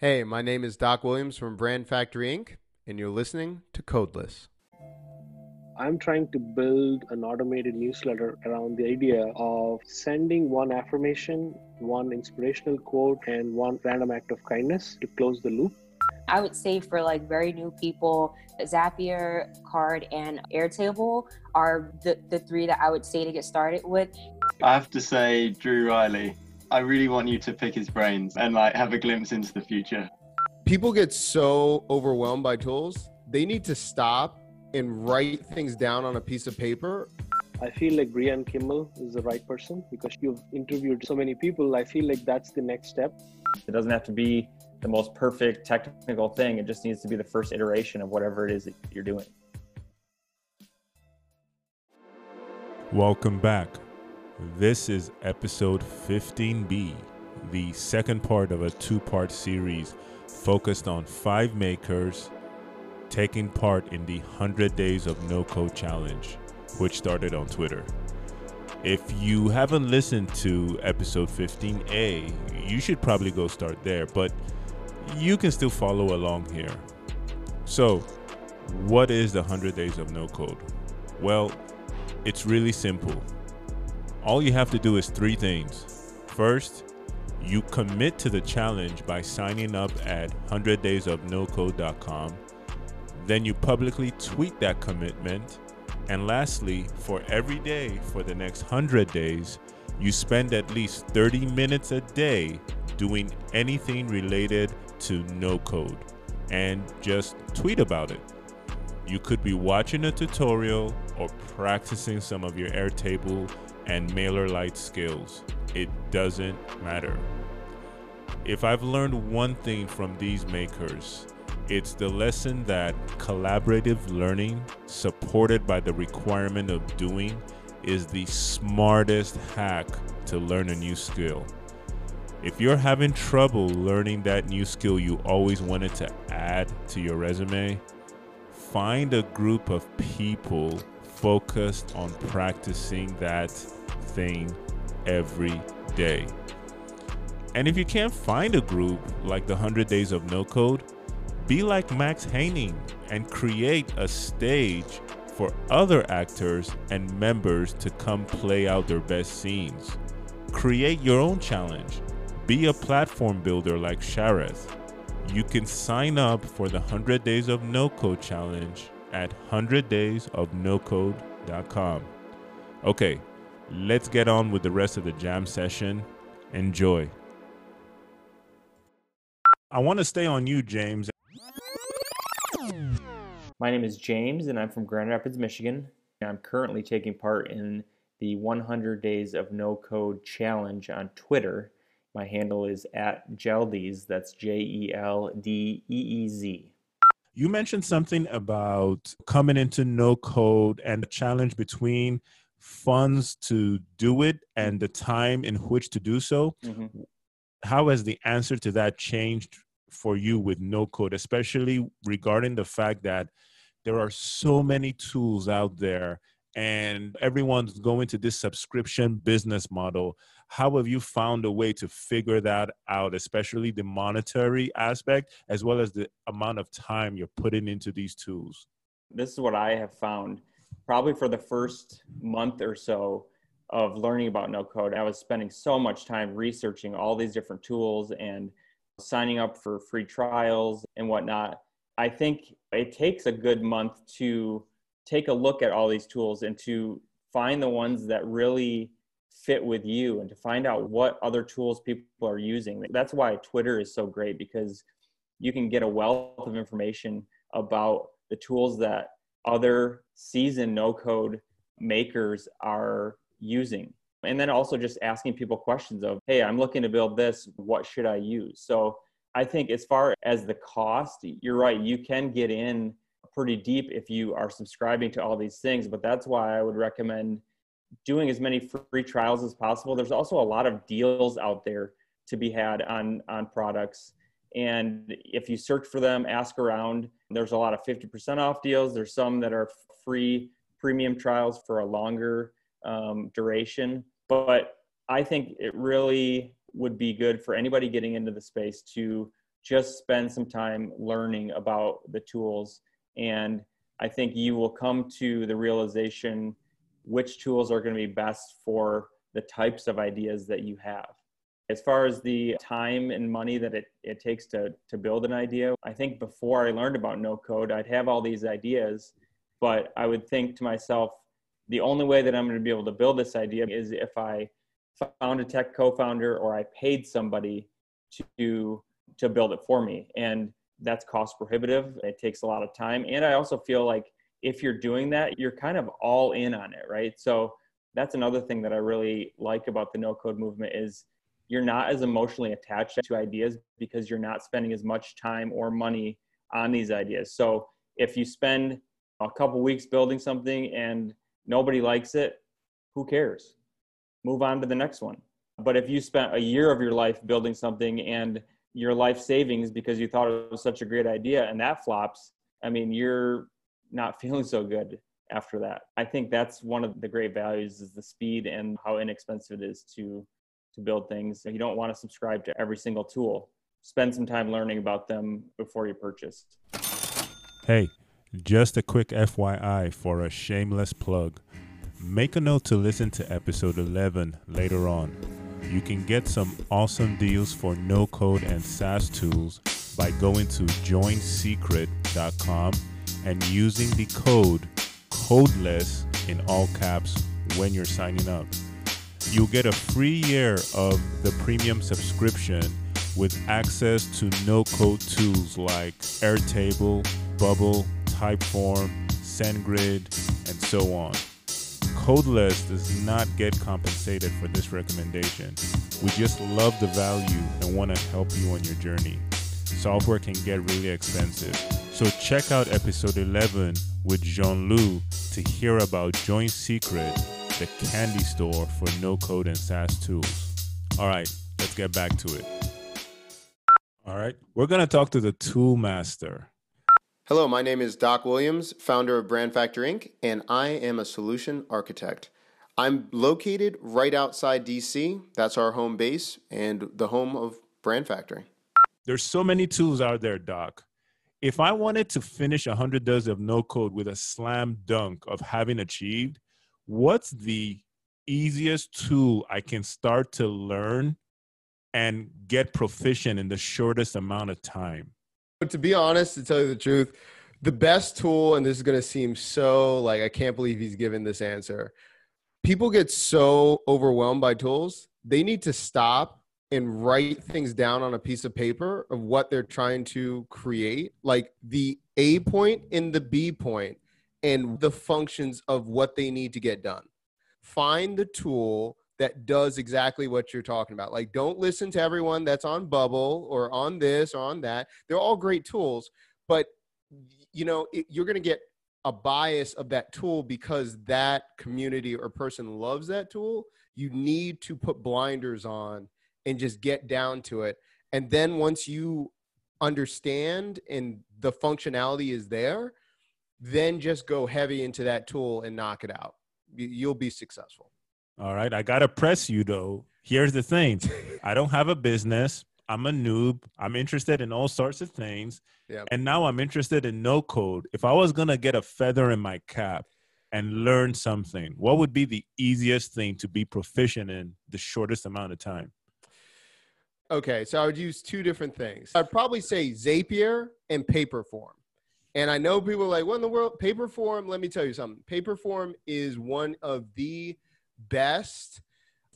Hey, my name is Doc Williams from Brand Factory Inc., and you're listening to Codeless. I'm trying to build an automated newsletter around the idea of sending one affirmation, one inspirational quote, and one random act of kindness to close the loop. I would say for like very new people, Zapier, Carrd, and Airtable are the, the three that I would say to get started with. I have to say, Drew Riley. I really want you to pick his brains and like have a glimpse into the future. People get so overwhelmed by tools, they need to stop and write things down on a piece of paper. I feel like Brianne Kimmel is the right person because you've interviewed so many people. I feel like that's the next step. It doesn't have to be the most perfect technical thing, it just needs to be the first iteration of whatever it is that you're doing. Welcome back. This is episode 15B, the second part of a two part series focused on five makers taking part in the 100 Days of No Code Challenge, which started on Twitter. If you haven't listened to episode 15A, you should probably go start there, but you can still follow along here. So, what is the 100 Days of No Code? Well, it's really simple all you have to do is three things. First, you commit to the challenge by signing up at 100daysofnocode.com. Then you publicly tweet that commitment. And lastly, for every day for the next 100 days, you spend at least 30 minutes a day doing anything related to no code and just tweet about it. You could be watching a tutorial or practicing some of your Airtable and MailerLite skills. It doesn't matter. If I've learned one thing from these makers, it's the lesson that collaborative learning, supported by the requirement of doing, is the smartest hack to learn a new skill. If you're having trouble learning that new skill you always wanted to add to your resume, find a group of people focused on practicing that thing every day. And if you can't find a group like the 100 Days of No Code, be like Max Haining and create a stage for other actors and members to come play out their best scenes. Create your own challenge. Be a platform builder like Sharath. You can sign up for the 100 Days of No Code challenge at 100daysofnocode.com. Okay, let's get on with the rest of the jam session. Enjoy. I want to stay on you, James. My name is James, and I'm from Grand Rapids, Michigan. I'm currently taking part in the 100 Days of No Code Challenge on Twitter. My handle is at Jeldeez. That's J E L D E E Z. You mentioned something about coming into no code and the challenge between funds to do it and the time in which to do so. Mm-hmm. How has the answer to that changed for you with no code, especially regarding the fact that there are so many tools out there and everyone's going to this subscription business model? How have you found a way to figure that out, especially the monetary aspect as well as the amount of time you're putting into these tools? This is what I have found probably for the first month or so of learning about no code, I was spending so much time researching all these different tools and signing up for free trials and whatnot. I think it takes a good month to take a look at all these tools and to find the ones that really fit with you and to find out what other tools people are using. That's why Twitter is so great because you can get a wealth of information about the tools that other seasoned no code makers are using. And then also just asking people questions of, hey, I'm looking to build this, what should I use? So I think as far as the cost, you're right, you can get in pretty deep if you are subscribing to all these things, but that's why I would recommend doing as many free trials as possible. There's also a lot of deals out there to be had on on products and if you search for them, ask around. There's a lot of 50% off deals. There's some that are free premium trials for a longer um, duration. But I think it really would be good for anybody getting into the space to just spend some time learning about the tools. And I think you will come to the realization which tools are going to be best for the types of ideas that you have. As far as the time and money that it, it takes to, to build an idea, I think before I learned about no code, I'd have all these ideas, but I would think to myself, the only way that I'm going to be able to build this idea is if I found a tech co-founder or I paid somebody to to build it for me. And that's cost prohibitive. It takes a lot of time. And I also feel like if you're doing that, you're kind of all in on it, right? So that's another thing that I really like about the no code movement is you're not as emotionally attached to ideas because you're not spending as much time or money on these ideas. So if you spend a couple weeks building something and nobody likes it, who cares? Move on to the next one. But if you spent a year of your life building something and your life savings because you thought it was such a great idea and that flops, I mean, you're not feeling so good after that. I think that's one of the great values is the speed and how inexpensive it is to to build things. You don't want to subscribe to every single tool. Spend some time learning about them before you purchase. Hey, just a quick FYI for a shameless plug. Make a note to listen to episode 11 later on. You can get some awesome deals for no code and SaaS tools by going to joinsecret.com and using the code codeless in all caps when you're signing up. You'll get a free year of the premium subscription with access to no code tools like Airtable, Bubble, Typeform, SendGrid, and so on. Codeless does not get compensated for this recommendation. We just love the value and want to help you on your journey. Software can get really expensive. So check out episode 11 with Jean Lou to hear about Join Secret the candy store for no code and SaaS tools. All right, let's get back to it. All right, we're going to talk to the tool master. Hello, my name is Doc Williams, founder of Brand Factory Inc., and I am a solution architect. I'm located right outside DC. That's our home base and the home of Brand Factory. There's so many tools out there, Doc. If I wanted to finish 100 days of no code with a slam dunk of having achieved, what's the easiest tool I can start to learn and get proficient in the shortest amount of time? But to be honest, to tell you the truth, the best tool, and this is going to seem so like I can't believe he's given this answer. People get so overwhelmed by tools, they need to stop and write things down on a piece of paper of what they're trying to create, like the A point and the B point and the functions of what they need to get done. Find the tool that does exactly what you're talking about. Like, don't listen to everyone that's on Bubble or on this or on that. They're all great tools, but you know, it, you're going to get a bias of that tool because that community or person loves that tool. You need to put blinders on and just get down to it. And then once you understand and the functionality is there, then just go heavy into that tool and knock it out. You'll be successful. All right. I got to press you though. Here's the thing I don't have a business. I'm a noob. I'm interested in all sorts of things. Yep. And now I'm interested in no code. If I was going to get a feather in my cap and learn something, what would be the easiest thing to be proficient in the shortest amount of time? Okay. So I would use two different things. I'd probably say Zapier and Paperform. And I know people are like, what in the world? Paperform, let me tell you something. Paperform is one of the best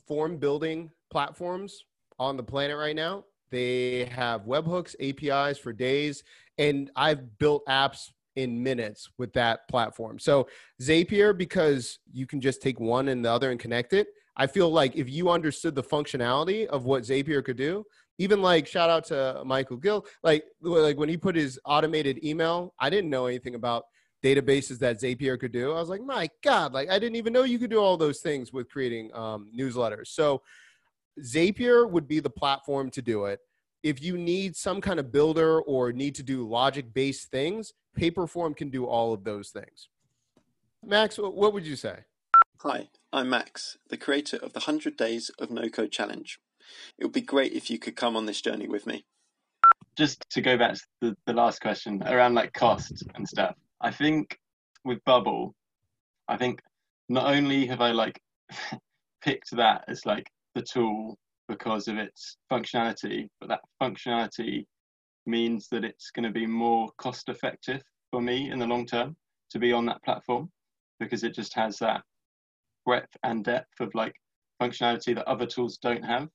form building platforms on the planet right now. They have webhooks, APIs for days, and I've built apps in minutes with that platform. So Zapier, because you can just take one and the other and connect it. I feel like if you understood the functionality of what Zapier could do, even like shout out to Michael Gill, like like when he put his automated email, I didn't know anything about databases that Zapier could do. I was like, my God, like I didn't even know you could do all those things with creating um, newsletters. So Zapier would be the platform to do it. If you need some kind of builder or need to do logic based things, Paperform can do all of those things. Max, what would you say? Hi, I'm Max, the creator of the 100 Days of No Code Challenge. It would be great if you could come on this journey with me. just to go back to the, the last question around like cost and stuff. I think with Bubble, I think not only have I like picked that as like the tool because of its functionality, but that functionality means that it's going to be more cost effective for me in the long term to be on that platform because it just has that breadth and depth of like functionality that other tools don't have.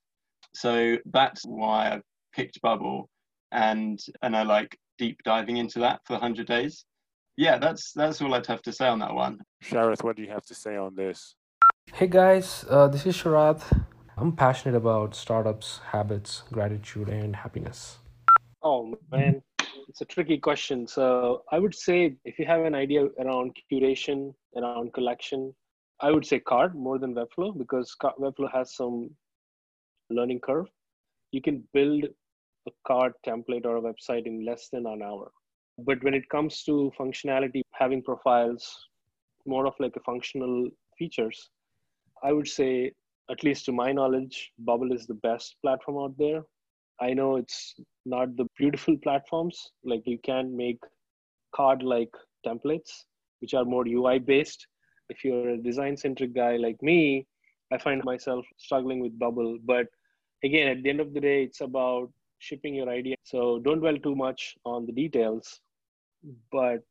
So that's why I picked Bubble and and I like deep diving into that for 100 days. Yeah, that's that's all I'd have to say on that one. Sharath, what do you have to say on this? Hey guys, uh, this is Sharath. I'm passionate about startups, habits, gratitude, and happiness. Oh man, it's a tricky question. So I would say if you have an idea around curation, around collection, I would say Carrd more than Webflow because Webflow has some learning curve. You can build a Carrd template or a website in less than an hour. But when it comes to functionality, having profiles, more of like a functional features, I would say, at least to my knowledge, Bubble is the best platform out there. I know it's not the beautiful platforms. Like you can make card like templates, which are more UI based. If you're a design centric guy like me, I find myself struggling with Bubble. But again, at the end of the day, it's about shipping your idea. So don't dwell too much on the details. But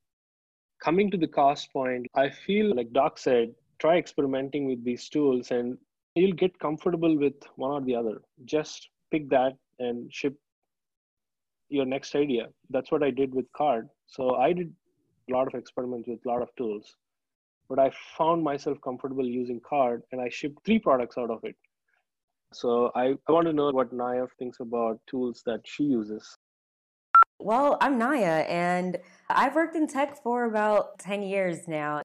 coming to the cost point, I feel like Doc said, try experimenting with these tools and you'll get comfortable with one or the other. Just pick that and ship your next idea. That's what I did with Carrd. So I did a lot of experiments with a lot of tools, but I found myself comfortable using Carrd and I shipped three products out of it. So I, I want to know what Naya thinks about tools that she uses. Well, I'm Naya, and I've worked in tech for about 10 years now.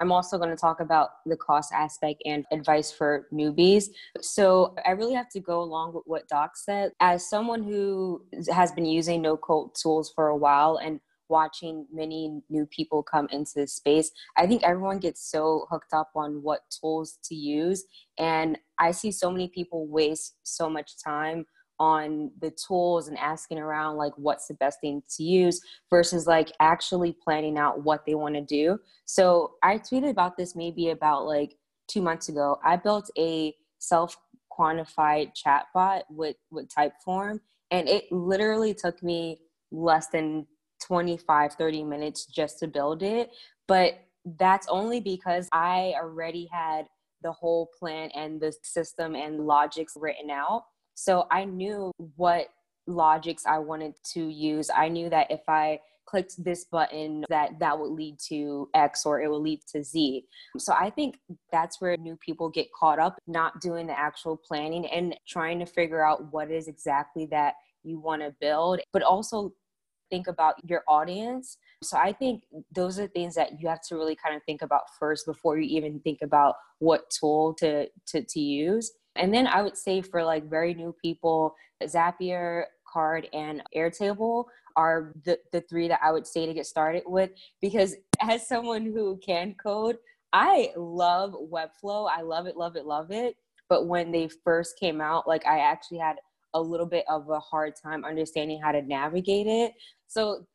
I'm also going to talk about the cost aspect and advice for newbies. So I really have to go along with what Doc said. As someone who has been using no code tools for a while and watching many new people come into this space, I think everyone gets so hooked up on what tools to use. And I see so many people waste so much time on the tools and asking around like what's the best thing to use versus like actually planning out what they want to do. So I tweeted about this maybe about like two months ago. I built a self quantified chatbot with with Typeform and it literally took me less than 25 30 minutes just to build it but that's only because i already had the whole plan and the system and logics written out so I knew what logics I wanted to use. I knew that if I clicked this button that that would lead to x or it will lead to z so i think that's where new people get caught up not doing the actual planning and trying to figure out what is exactly that you want to build but also think about your audience so i think those are things that you have to really kind of think about first before you even think about what tool to to, to use and then I would say for like very new people, Zapier, Carrd, and Airtable are the, the three that I would say to get started with. Because as someone who can code, I love Webflow. I love it, love it, love it. But when they first came out, like I actually had a little bit of a hard time understanding how to navigate it. So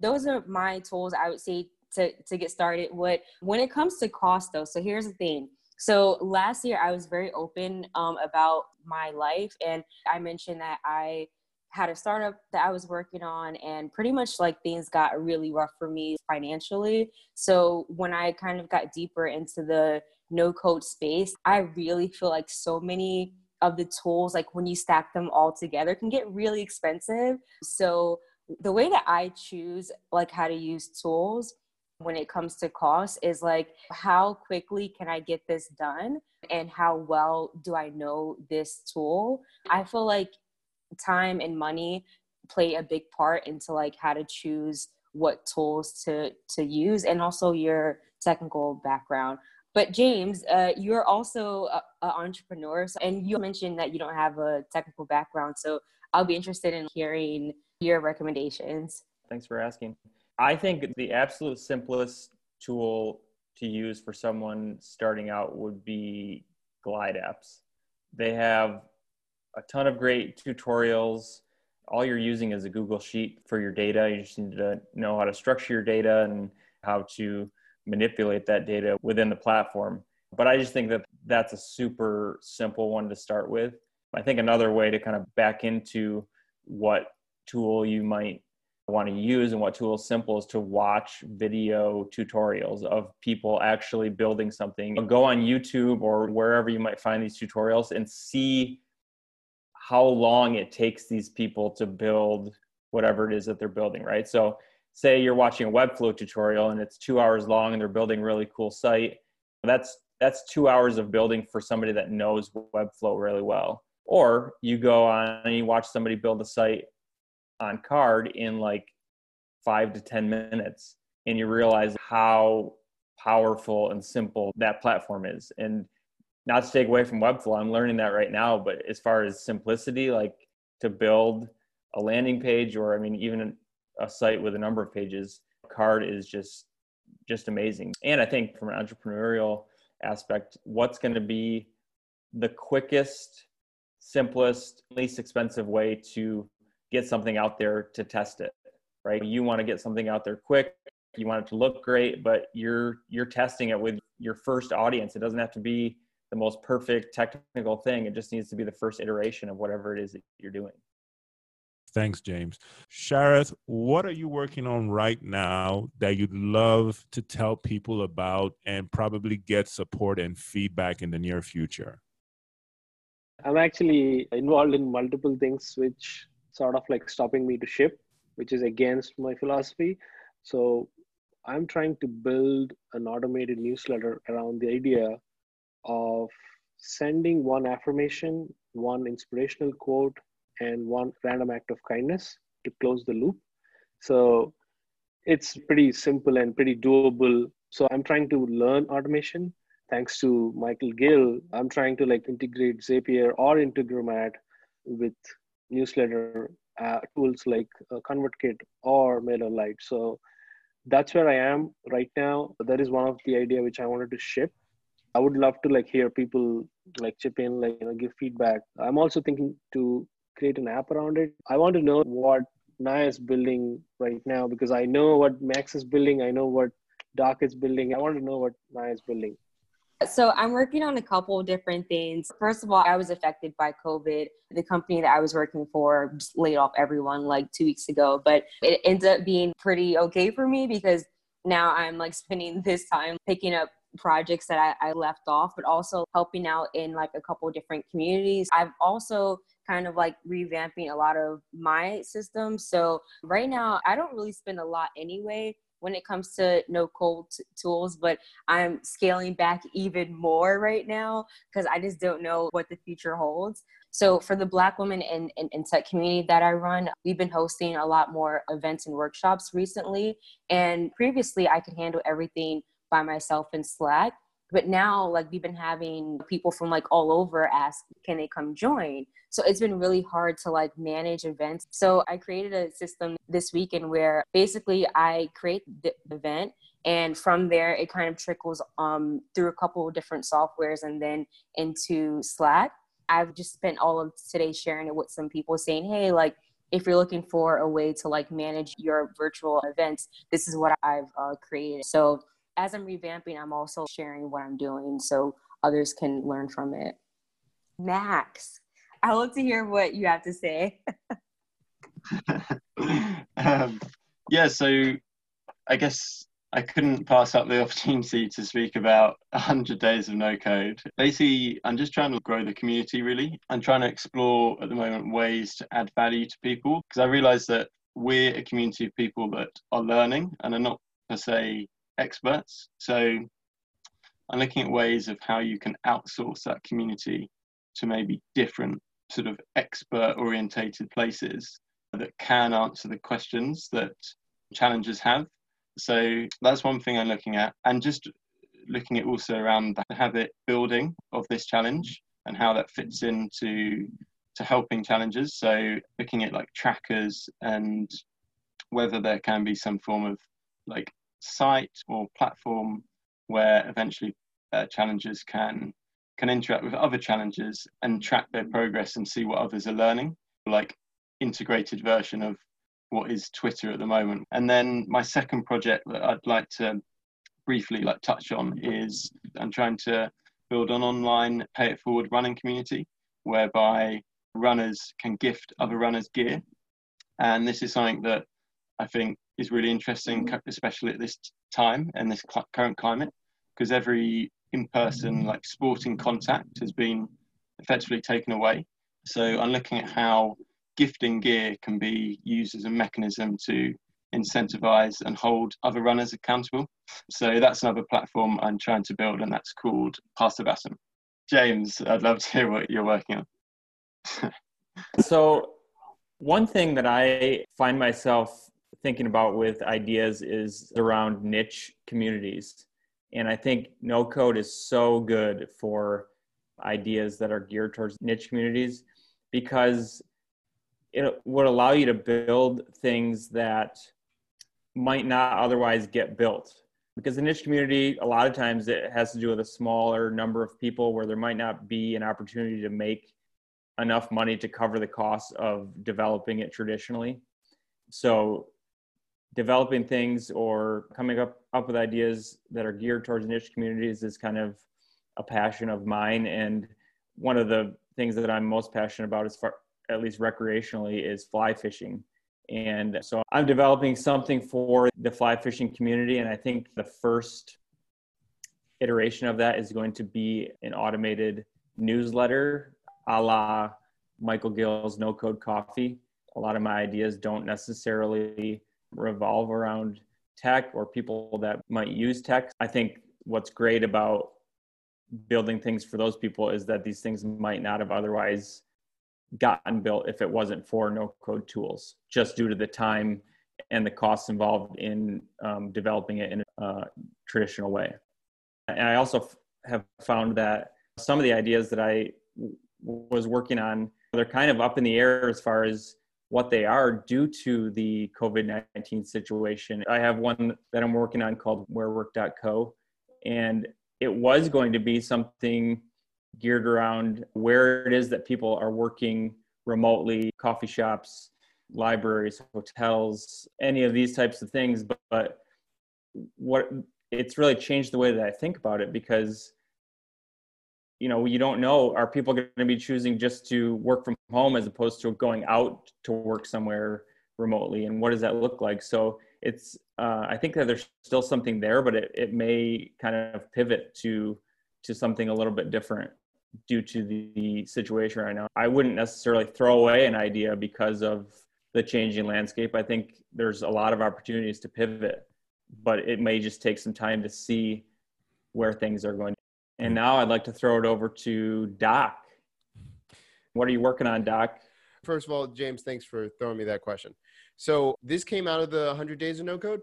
those are my tools I would say to, to get started with. When it comes to cost though, so here's the thing so last year, I was very open um, about my life, and I mentioned that I had a startup that I was working on, and pretty much like things got really rough for me financially. So when I kind of got deeper into the no code space, I really feel like so many of the tools, like when you stack them all together, can get really expensive. So the way that I choose like how to use tools when it comes to cost is like how quickly can I get this done and how well do I know this tool? I feel like time and money play a big part into like how to choose what tools to to use and also your technical background but james uh, you're also an entrepreneur and you mentioned that you don't have a technical background so i'll be interested in hearing your recommendations thanks for asking I think the absolute simplest tool to use for someone starting out would be Glide apps. They have a ton of great tutorials all you're using is a Google Sheet for your data. You just need to know how to structure your data and how to manipulate that data within the platform. But I just think that that's a super simple one to start with. I think another way to kind of back into what tool you might want to use and what tool is simple is to watch video tutorials of people actually building something. Go on YouTube or wherever you might find these tutorials and see how long it takes these people to build whatever it is that they're building, right? So say you're watching a Webflow tutorial and it's two hours long and they're building really cool site. That's that's two hours of building for somebody that knows Webflow really well. Or you go on and you watch somebody build a site on Carrd in like five to 10 minutes and you realize how powerful and simple that platform is. And not to take away from Webflow, I'm learning that right now, but as far as simplicity, like to build a landing page or I mean, even a site with a number of pages, Carrd is just just amazing. And I think from an entrepreneurial aspect, what's going to be the quickest, simplest, least expensive way to get something out there to test it, right? You want to get something out there quick. You want it to look great, but you're you're testing it with your first audience. It doesn't have to be the most perfect technical thing. It just needs to be the first iteration of whatever it is that you're doing. Thanks, James. Sharath, what are you working on right now that you'd love to tell people about and probably get support and feedback in the near future? I'm actually involved in multiple things which sort of like stopping me to ship, which is against my philosophy. So I'm trying to build an automated newsletter around the idea of sending one affirmation, one inspirational quote, and one random act of kindness to close the loop. So it's pretty simple and pretty doable. So I'm trying to learn automation thanks to Michael Gill. I'm trying to like integrate Zapier or Integromat with newsletter uh, tools like uh, ConvertKit or MailerLite. So that's where I am right now. That is one of the idea which I wanted to ship. I would love to like hear people like chip in, like you know, give feedback. I'm also thinking to create an app around it. I want to know what Naya is building right now because I know what Max is building. I know what Doc is building. I want to know what Naya is building. So I'm working on a couple different things. First of all, I was affected by COVID. The company that I was working for laid off everyone like two weeks ago, but it ends up being pretty okay for me because now I'm like spending this time picking up projects that I, I left off, but also helping out in like a couple different communities. I've also kind of like revamping a lot of my systems. So right now, I don't really spend a lot anyway when it comes to no code t- tools, but I'm scaling back even more right now because I just don't know what the future holds. So for the Black women in, in, in, tech community that I run, we've been hosting a lot more events and workshops recently. And previously I could handle everything by myself in Slack. But now, like, we've been having people from like all over ask, can they come join? So it's been really hard to like manage events. So I created a system this weekend where basically I create the event and from there it kind of trickles um, through a couple of different softwares and then into Slack. I've just spent all of today sharing it with some people saying, hey, like, if you're looking for a way to like manage your virtual events, this is what I've uh, created. So as I'm revamping, I'm also sharing what I'm doing so others can learn from it. Max, I love to hear what you have to say. um, yeah, so I guess I couldn't pass up the opportunity to speak about 100 days of no code. Basically, I'm just trying to grow the community really. I'm trying to explore at the moment ways to add value to people because I realize that we're a community of people that are learning and are not per se experts. So I'm looking at ways of how you can outsource that community to maybe different sort of expert orientated places that can answer the questions that challengers have. So that's one thing I'm looking at. And just looking at also around the habit building of this challenge and how that fits into to helping challengers. So looking at like trackers and whether there can be some form of like site or platform where eventually uh, challengers can can interact with other challengers and track their progress and see what others are learning like integrated version of what is Twitter at the moment. And then my second project that I'd like to briefly like touch on is I'm trying to build an online pay it forward running community whereby runners can gift other runners gear. And this is something that I think is really interesting, mm-hmm. especially at this time and this cl- current climate, because every in-person mm-hmm. like sporting contact has been effectively taken away. So I'm looking at how gifting gear can be used as a mechanism to incentivize and hold other runners accountable. So that's another platform I'm trying to build, and that's called Pass the Baton. James, I'd love to hear what you're working on. so, one thing that I find myself thinking about with ideas is around niche communities. And I think no code is so good for ideas that are geared towards niche communities because it would allow you to build things that might not otherwise get built because the niche community a lot of times it has to do with a smaller number of people where there might not be an opportunity to make enough money to cover the cost of developing it traditionally so developing things or coming up up with ideas that are geared towards niche communities is kind of a passion of mine. And one of the things that i'm most passionate about as far at least recreationally is fly fishing. And so i'm developing something for the fly fishing community. And i think the first iteration of that is going to be an automated newsletter a la michael gill's no code coffee. A lot of my ideas don't necessarily revolve around tech or people that might use tech. I think what's great about building things for those people is that these things might not have otherwise gotten built if it wasn't for no code tools, just due to the time and the costs involved in um, developing it in a traditional way. And I also f- have found that some of the ideas that I w- was working on, they're kind of up in the air as far as what they are due to the COVID 19 situation. I have one that I'm working on called wherework.co, and it was going to be something geared around where it is that people are working remotely, coffee shops, libraries, hotels, any of these types of things. But, but what it's really changed the way that I think about it because you know you don't know are people going to be choosing just to work from home as opposed to going out to work somewhere remotely? And what does that look like? So it's uh, i think that there's still something there but it, it may kind of pivot to to something a little bit different due to the, the situation right now. I wouldn't necessarily throw away an idea because of the changing landscape. I think there's a lot of opportunities to pivot but it may just take some time to see where things are going and hmm. now I'd like to throw it over to Doc. What are you working on, Doc? First of all, James, thanks for throwing me that question. So this came out of the 100 Days of No Code.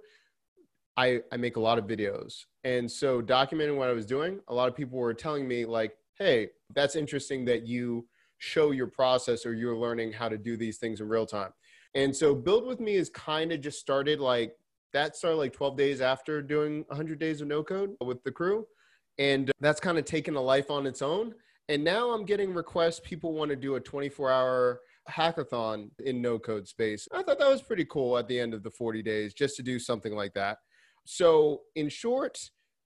I, I make a lot of videos. And so documenting what I was doing, a lot of people were telling me like, hey, that's interesting that you show your process or you're learning how to do these things in real time. And so Build With Me is kind of just started like, that started like 12 days after doing 100 Days of No Code with the crew and that's kind of taken a life on its own. And now I'm getting requests. People want to do a 24 hour hackathon in no code space. I thought that was pretty cool at the end of the 40 days just to do something like that. So, in short,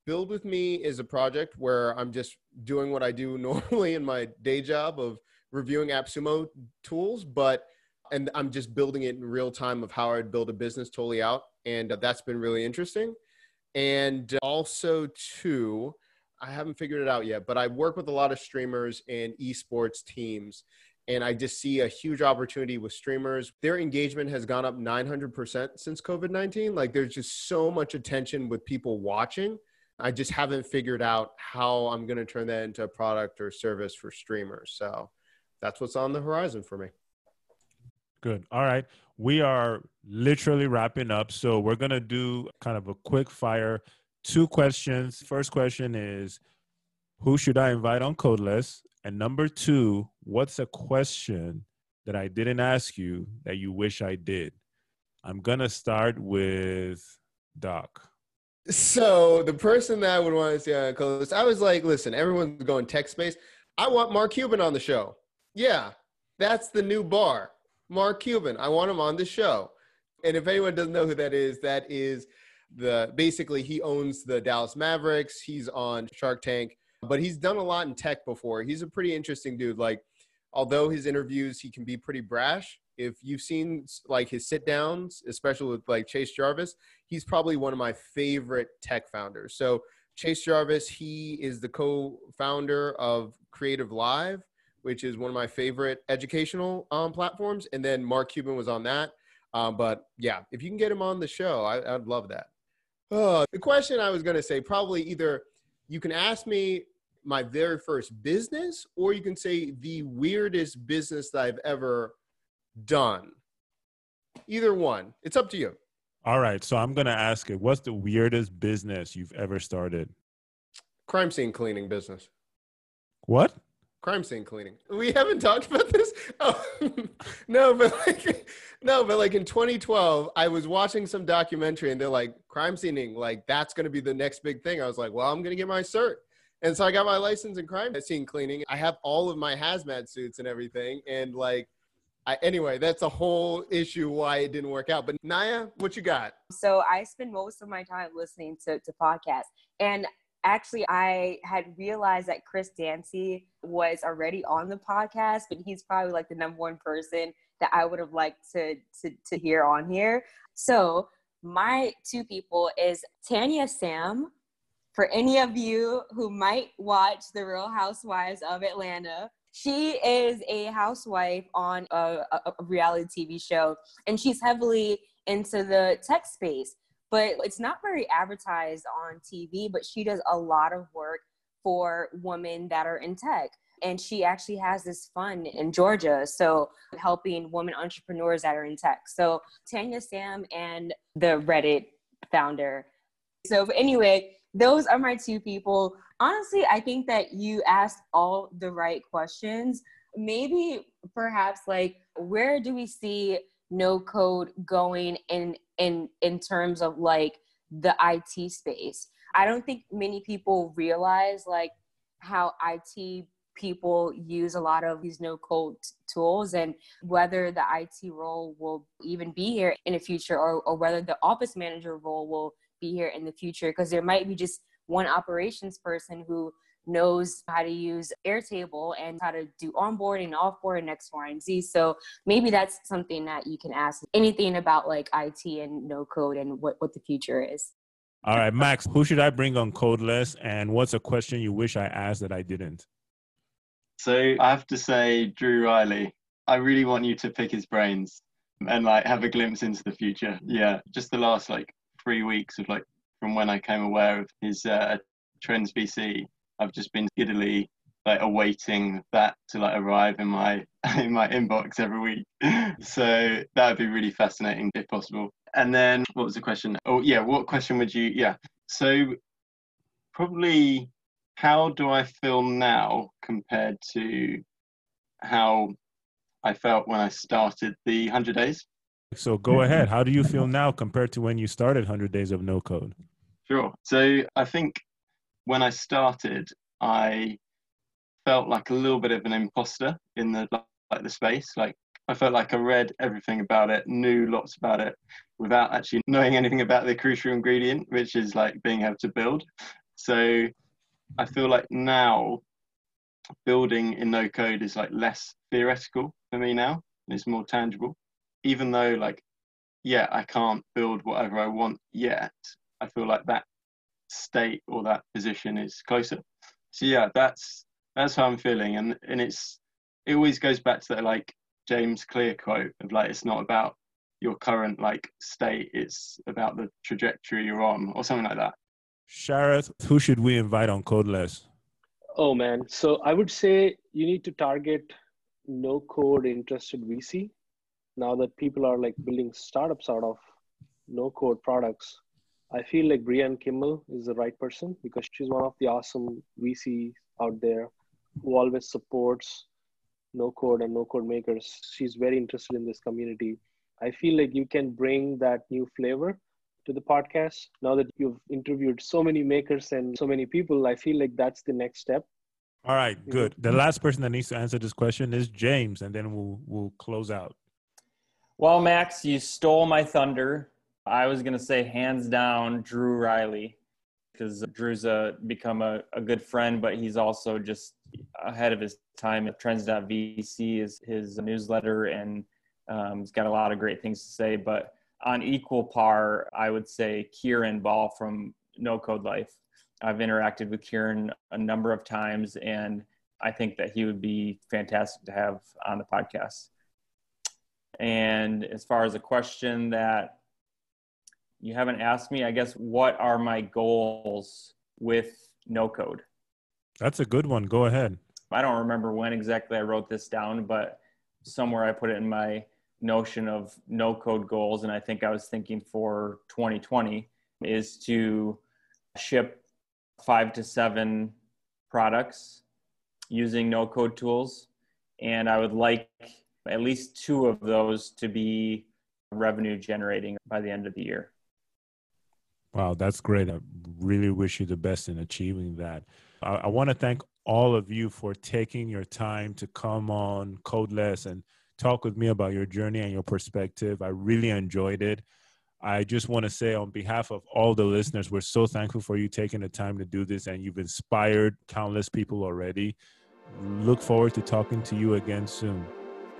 Build with Me is a project where I'm just doing what I do normally in my day job of reviewing AppSumo tools, but and I'm just building it in real time of how I'd build a business totally out. And that's been really interesting. And also, too, I haven't figured it out yet, but I work with a lot of streamers and esports teams. And I just see a huge opportunity with streamers. Their engagement has gone up 900% since COVID 19. Like there's just so much attention with people watching. I just haven't figured out how I'm going to turn that into a product or service for streamers. So that's what's on the horizon for me. Good. All right. We are literally wrapping up. So we're going to do kind of a quick fire two questions. First question is Who should I invite on Codeless? And number two, what's a question that I didn't ask you that you wish I did? I'm going to start with Doc. So the person that I would want to see on Codeless, I was like, listen, everyone's going tech space. I want Mark Cuban on the show. Yeah, that's the new bar. Mark Cuban. I want him on the show. And if anyone doesn't know who that is, that is the basically he owns the Dallas Mavericks. He's on Shark Tank, but he's done a lot in tech before. He's a pretty interesting dude. Like, although his interviews he can be pretty brash. If you've seen like his sit downs, especially with like Chase Jarvis, he's probably one of my favorite tech founders. So Chase Jarvis, he is the co-founder of Creative Live, which is one of my favorite educational um, platforms. And then Mark Cuban was on that. Um, but yeah, if you can get him on the show, I, would love that. Uh, the question I was going to say probably either you can ask me my very first business, or you can say the weirdest business that I've ever done. Either one. It's up to you. All right. So I'm going to ask it what's the weirdest business you've ever started? Crime scene cleaning business. What? crime scene cleaning. We haven't talked about this. Oh, no, but like, no, but like in 2012, I was watching some documentary and they're like crime scening, like that's going to be the next big thing. I was like, well, I'm going to get my cert. And so I got my license in crime scene cleaning. I have all of my hazmat suits and everything. And like, I, anyway, that's a whole issue why it didn't work out. But Naya, what you got? So I spend most of my time listening to, to podcasts. And actually i had realized that chris dancy was already on the podcast but he's probably like the number one person that i would have liked to to, to hear on here so my two people is tanya sam for any of you who might watch the real housewives of atlanta she is a housewife on a, a, a reality tv show and she's heavily into the tech space but it's not very advertised on TV, but she does a lot of work for women that are in tech. And she actually has this fund in Georgia. So helping women entrepreneurs that are in tech. So Tanya Sam and the Reddit founder. So anyway, those are my two people. Honestly, I think that you asked all the right questions. Maybe perhaps like where do we see no code going in in in terms of like the IT space. I don't think many people realize like how IT people use a lot of these no code tools and whether the IT role will even be here in the future or, or whether the office manager role will be here in the future because there might be just one operations person who knows how to use Airtable and how to do onboarding, offboarding, X, Y, and Z. So maybe that's something that you can ask anything about like IT and no code and what, what the future is. All right, Max, who should I bring on Codeless and what's a question you wish I asked that I didn't? So I have to say, Drew Riley, I really want you to pick his brains and like have a glimpse into the future. Yeah, just the last like three weeks of like from when I came aware of his uh, Trends VC I've just been giddily like awaiting that to like arrive in my in my inbox every week. so that would be really fascinating if possible. And then what was the question? Oh yeah, what question would you yeah. So probably how do I feel now compared to how I felt when I started the 100 days? So go mm-hmm. ahead. How do you feel now compared to when you started 100 days of no code? Sure. So I think when I started, I felt like a little bit of an imposter in the like the space. Like I felt like I read everything about it, knew lots about it, without actually knowing anything about the crucial ingredient, which is like being able to build. So I feel like now building in no code is like less theoretical for me now. and It's more tangible. Even though like yeah, I can't build whatever I want yet, I feel like that state or that position is closer. So yeah, that's that's how I'm feeling, and and it's it always goes back to that like James Clear quote of like it's not about your current like state, it's about the trajectory you're on, or something like that. Sharath, who should we invite on Codeless? Oh man, so I would say you need to target no code interested VC. Now that people are like building startups out of no code products, I feel like Brianne Kimmel is the right person because she's one of the awesome VCs out there who always supports no code and no code makers. She's very interested in this community. I feel like you can bring that new flavor to the podcast. Now that you've interviewed so many makers and so many people, I feel like that's the next step. All right, good. The last person that needs to answer this question is James, and then we'll we'll close out. Well, Max, you stole my thunder. I was going to say hands down Drew Riley because Drew's a, become a, a good friend, but he's also just ahead of his time. at Trends.vc is his newsletter, and um, he's got a lot of great things to say. But on equal par, I would say Kieran Ball from No Code Life. I've interacted with Kieran a number of times, and I think that he would be fantastic to have on the podcast. And as far as a question that you haven't asked me, I guess, what are my goals with no code? That's a good one. Go ahead. I don't remember when exactly I wrote this down, but somewhere I put it in my notion of no code goals. And I think I was thinking for 2020 is to ship five to seven products using no code tools. And I would like at least two of those to be revenue generating by the end of the year. Wow, that's great. I really wish you the best in achieving that. I, I want to thank all of you for taking your time to come on Codeless and talk with me about your journey and your perspective. I really enjoyed it. I just want to say, on behalf of all the listeners, we're so thankful for you taking the time to do this, and you've inspired countless people already. Look forward to talking to you again soon.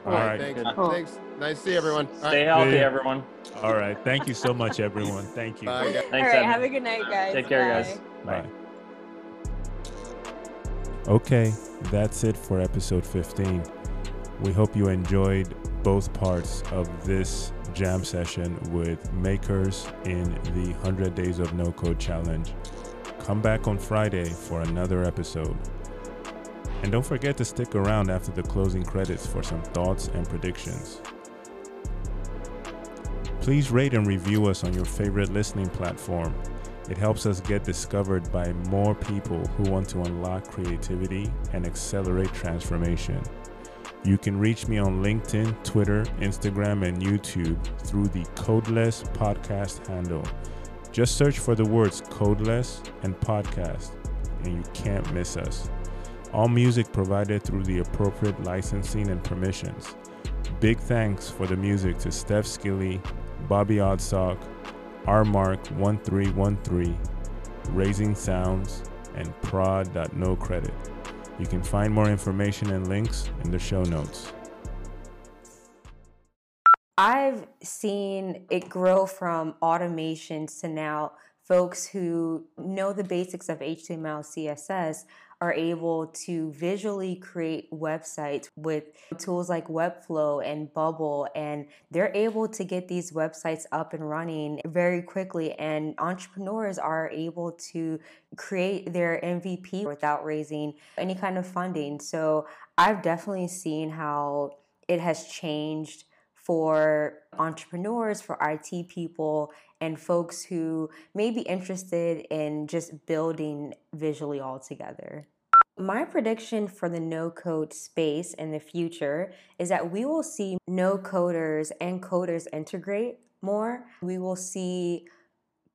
All, all right. Thanks. Cool. Thanks. Nice to see everyone. All Stay right. healthy, everyone. All right. Thank you so much, everyone. Thank you. Bye. Thanks, all right. Have a good night, guys. Take care, Bye. guys. Bye. Bye. Okay, that's it for episode 15. We hope you enjoyed both parts of this jam session with makers in the 100 Days of No Code Challenge. Come back on Friday for another episode. And don't forget to stick around after the closing credits for some thoughts and predictions. Please rate and review us on your favorite listening platform. It helps us get discovered by more people who want to unlock creativity and accelerate transformation. You can reach me on LinkedIn, Twitter, Instagram, and YouTube through the Codeless Podcast handle. Just search for the words Codeless and Podcast, and you can't miss us. All music provided through the appropriate licensing and permissions. Big thanks for the music to Steph Skilly, Bobby Oddsock, R Mark 1313, Raising Sounds, and Prod.no credit. You can find more information and links in the show notes. I've seen it grow from automations to now folks who know the basics of HTML, CSS are able to visually create websites with tools like Webflow and Bubble, and they're able to get these websites up and running very quickly. And entrepreneurs are able to create their MVP without raising any kind of funding. So I've definitely seen how it has changed for entrepreneurs, for IT people, and folks who may be interested in just building visually all together. My prediction for the no code space in the future is that we will see no coders and coders integrate more. We will see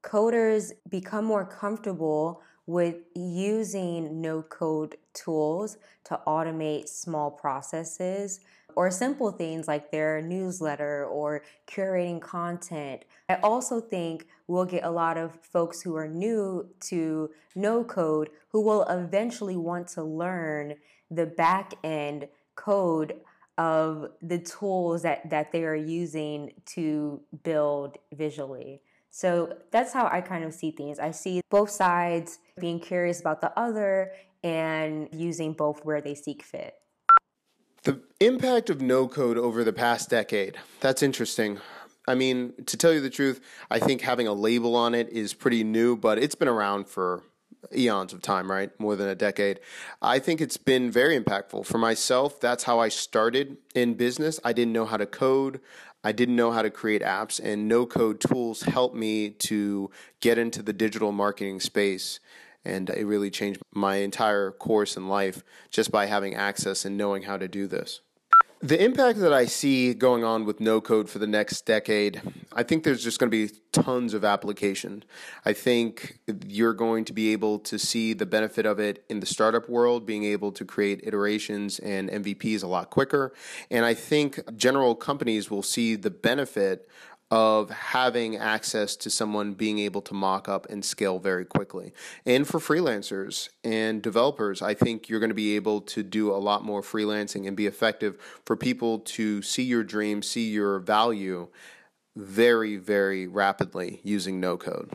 coders become more comfortable with using no code tools to automate small processes or simple things like their newsletter or curating content. I also think we'll get a lot of folks who are new to no code who will eventually want to learn the back end code of the tools that, that they are using to build visually. So that's how I kind of see things. I see both sides being curious about the other and using both where they seek fit. The impact of no code over the past decade. That's interesting. I mean, to tell you the truth, I think having a label on it is pretty new, but it's been around for eons of time, right? More than a decade. I think it's been very impactful. For myself, that's how I started in business. I didn't know how to code. I didn't know how to create apps, and no code tools helped me to get into the digital marketing space and it really changed my entire course in life just by having access and knowing how to do this. The impact that I see going on with no code for the next decade, I think there's just going to be tons of application. I think you're going to be able to see the benefit of it in the startup world, being able to create iterations and MVPs a lot quicker. And I think general companies will see the benefit of having access to someone being able to mock up and scale very quickly. And for freelancers and developers, I think you're going to be able to do a lot more freelancing and be effective for people to see your dream, see your value very, very rapidly using no code.